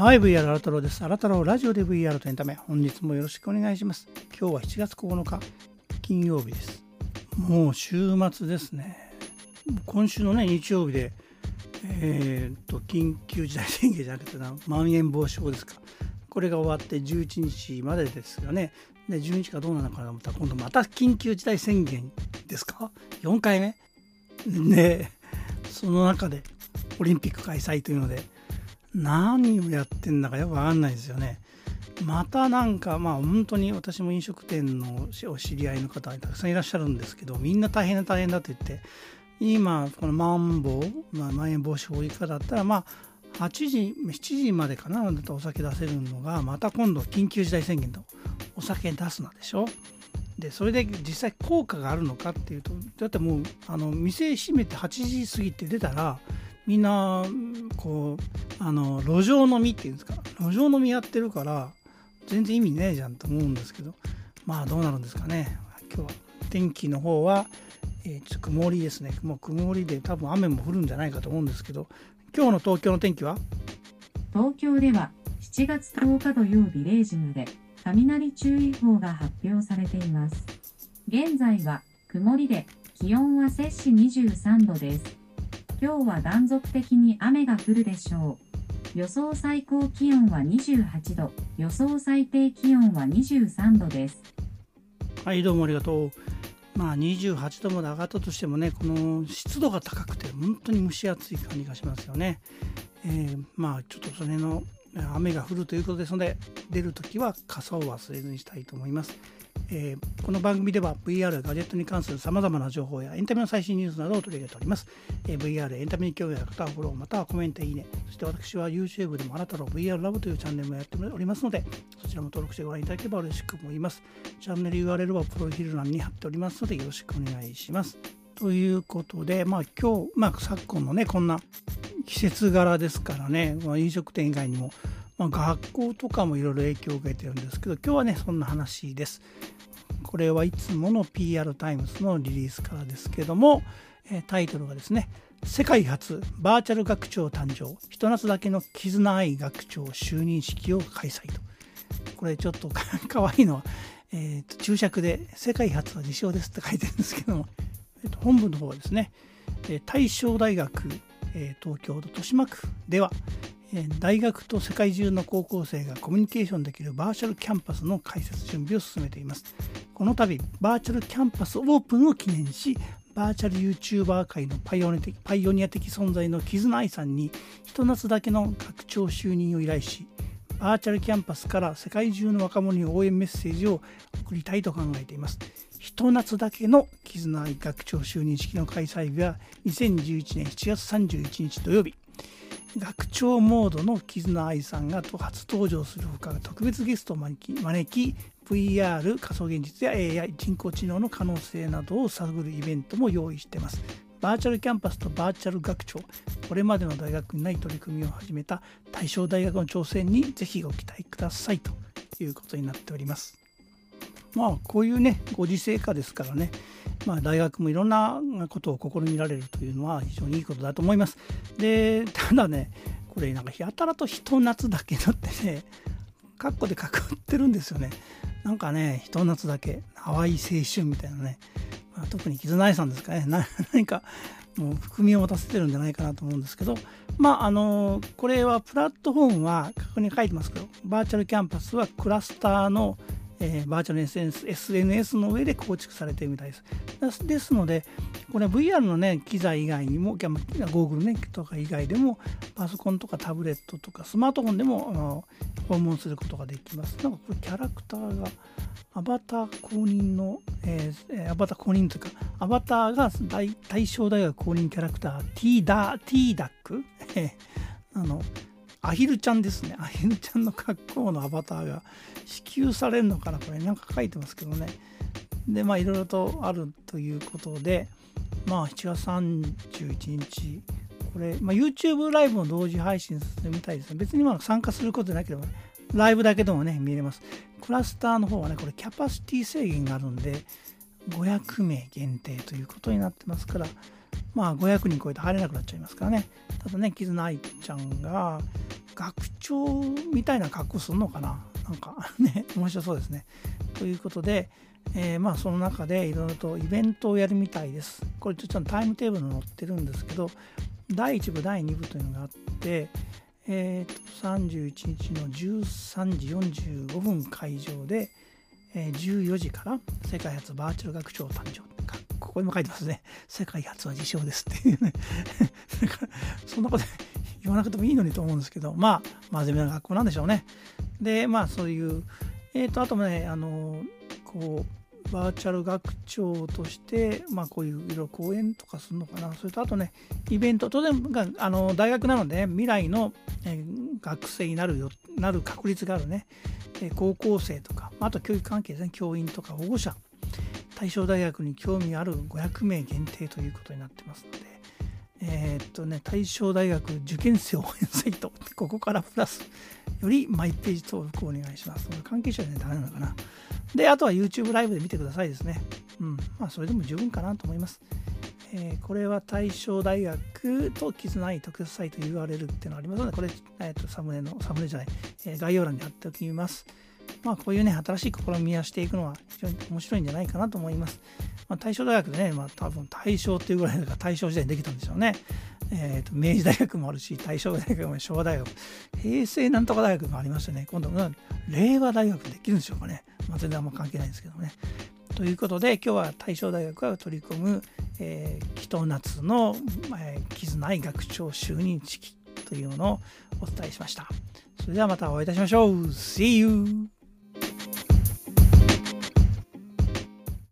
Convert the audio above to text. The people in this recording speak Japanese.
はい、VR アラタロです。アラタロラジオで VR とエンタメ。本日もよろしくお願いします。今日は7月9日、金曜日です。もう週末ですね。今週のね、日曜日で、えー、っと、緊急事態宣言じゃなくてな、まん延防止法ですか。これが終わって11日までですよね。で、12日かどうなのかなと思ったら、今度また緊急事態宣言ですか ?4 回目？で、その中でオリンピック開催というので、何をやってんだかよくわかんないですよね。またなんかまあ本当に私も飲食店のお知り合いの方たくさんいらっしゃるんですけどみんな大変だ大変だって言って今このまん防、まあ、まん延防止法以下だったらまあ8時7時までかなだとお酒出せるのがまた今度緊急事態宣言とお酒出すなでしょ？でそれで実際効果があるのかっていうとだってもうあの店閉めて8時過ぎて出たらみんなこうあの路上飲みっていうんですか？路上飲みやってるから全然意味ねえじゃんと思うんですけどまあどうなるんですかね？今日は天気の方は、えー、ちょっと曇りですね。もう曇りで多分雨も降るんじゃないかと思うんですけど今日の東京の天気は？東京では7月10日土曜日0時まで雷注意報が発表されています。現在は曇りで気温は摂氏23度です。今日は断続的に雨が降るでしょう。予想最高気温は28度、予想最低気温は23度です。はい、どうもありがとう。まあ28度まで上がったとしてもね、この湿度が高くて本当に蒸し暑い感じがしますよね。えー、まあちょっとそれの雨が降るということですので、出るときは傘を忘れずにしたいと思います。えー、この番組では VR ガジェットに関するさまざまな情報やエンタメの最新ニュースなどを取り上げております。えー、VR、エンタメに興味ある方はフォローまたはコメント、いいね。そして私は YouTube でもあなたの VR ラブというチャンネルもやっておりますので、そちらも登録してご覧いただければ嬉しく思います。チャンネル URL はプロフィール欄に貼っておりますのでよろしくお願いします。ということで、まあ今日、まあ昨今のね、こんな季節柄ですからね、まあ、飲食店以外にも、まあ、学校とかもいろいろ影響を受けてるんですけど、今日はね、そんな話です。これはいつもの PR タイムズのリリースからですけども、えタイトルがですね、世界初バーチャル学長誕生、ひと夏だけの絆愛学長就任式を開催と。これちょっとかわいいのは、えー、と注釈で世界初は自称ですって書いてるんですけども、えー、と本文の方はですね、大正大学、え、東京都豊島区では、大学と世界中の高校生がコミュニケーションできるバーチャルキャンパスの開設準備を進めています。この度、バーチャルキャンパスオープンを記念し、バーチャル YouTuber 界のパイオニア的パイオニア的存在の絆愛さんに、ひと夏だけの学長就任を依頼し、バーチャルキャンパスから世界中の若者に応援メッセージを送りたいと考えています。ひと夏だけの絆愛学長就任式の開催日は2011年7月31日土曜日。学長モードの絆愛さんが初登場するほか特別ゲストを招き招き VR 仮想現実や AI 人工知能の可能性などを探るイベントも用意しています。バーチャルキャンパスとバーチャル学長これまでの大学にない取り組みを始めた対象大学の挑戦にぜひご期待くださいということになっております。まあこういうねご時世下ですからねまあ、大学もいろんなことを試みられるというのは非常にいいことだと思います。で、ただね、これなんかやたらとひと夏だけだってね、カッコでかくってるんですよね。なんかね、ひと夏だけ、淡い青春みたいなね、まあ、特に絆愛さんですかね、何かもう含みを持たせてるんじゃないかなと思うんですけど、まあ、あのこれはプラットフォームは、ここに書いてますけど、バーチャルキャンパスはクラスターのえー、バーチャル SNS, SNS の上で構築されているみたいです。ですので、これ VR のね、機材以外にも、ゴーグルね、とか以外でも、パソコンとかタブレットとかスマートフォンでも訪問することができます。なんかこれキャラクターが、アバター公認の、えー、アバター公認というか、アバターが大大正大学公認キャラクター、T ダ T ダック？あの、アヒルちゃんですね。アヒルちゃんの格好のアバターが 支給されるのかなこれなんか書いてますけどね。で、まあいろいろとあるということで、まあ7月31日、これ、まあ、YouTube ライブも同時配信するみたいですね。別にまあ参加することでなければ、ライブだけでもね、見れます。クラスターの方はね、これキャパシティ制限があるんで、500名限定ということになってますから、まあ500人超えて入れなくなっちゃいますからね。ただね、絆愛ちゃんが、学長みたいな格好するのかななんかね面白そうですね。ということで、えー、まあその中でいろいろとイベントをやるみたいです。これちょっとタイムテーブルに載ってるんですけど第1部第2部というのがあって、えー、と31日の13時45分会場で、えー、14時から世界初バーチャル学長誕生ここにも書いてますね。世界初は自称ですっていうね。だからそんなこと言わなくてもいいのにと思うんですけど。まあ真面目な学校なんでしょうね。でまあそういうえっ、ー、とあともねあのこうバーチャル学長として、まあ、こういういろいろ講演とかするのかな、それとあとね、イベント、当然あの大学なので、未来の、え学生になるよなる確率があるね、え高校生とか、あと教育関係ですね、教員とか保護者、対象大学に興味ある500名限定ということになってますので、えー、っとね、対象大学受験生応援サイト、ここからプラス、よりマイページ登録をお願いします。関係者じゃダメなのかな。で、あとは YouTube ライブで見てくださいですね。うん。まあ、それでも十分かなと思います。えー、これは対象大学と絆い特設サイト URL っていうのがありますので、これ、えー、とサムネの、サムネじゃない、えー、概要欄に貼っておきます。まあ、こういうね、新しい試みをしていくのは非常に面白いんじゃないかなと思います。まあ、大正大学でね、まあ、多分大正っていうぐらいだから大正時代にできたんでしょうね。えーと、明治大学もあるし、大正大学も昭和大学、平成なんとか大学もありましてね、今度、は令和大学できるんでしょうかね。まあ、全然あんま関係ないんですけどね。ということで、今日は大正大学が取り込む、えー、紀夏の、えー、絆い学長就任式というのをお伝えしました。それではまたお会いいたしましょう。See you!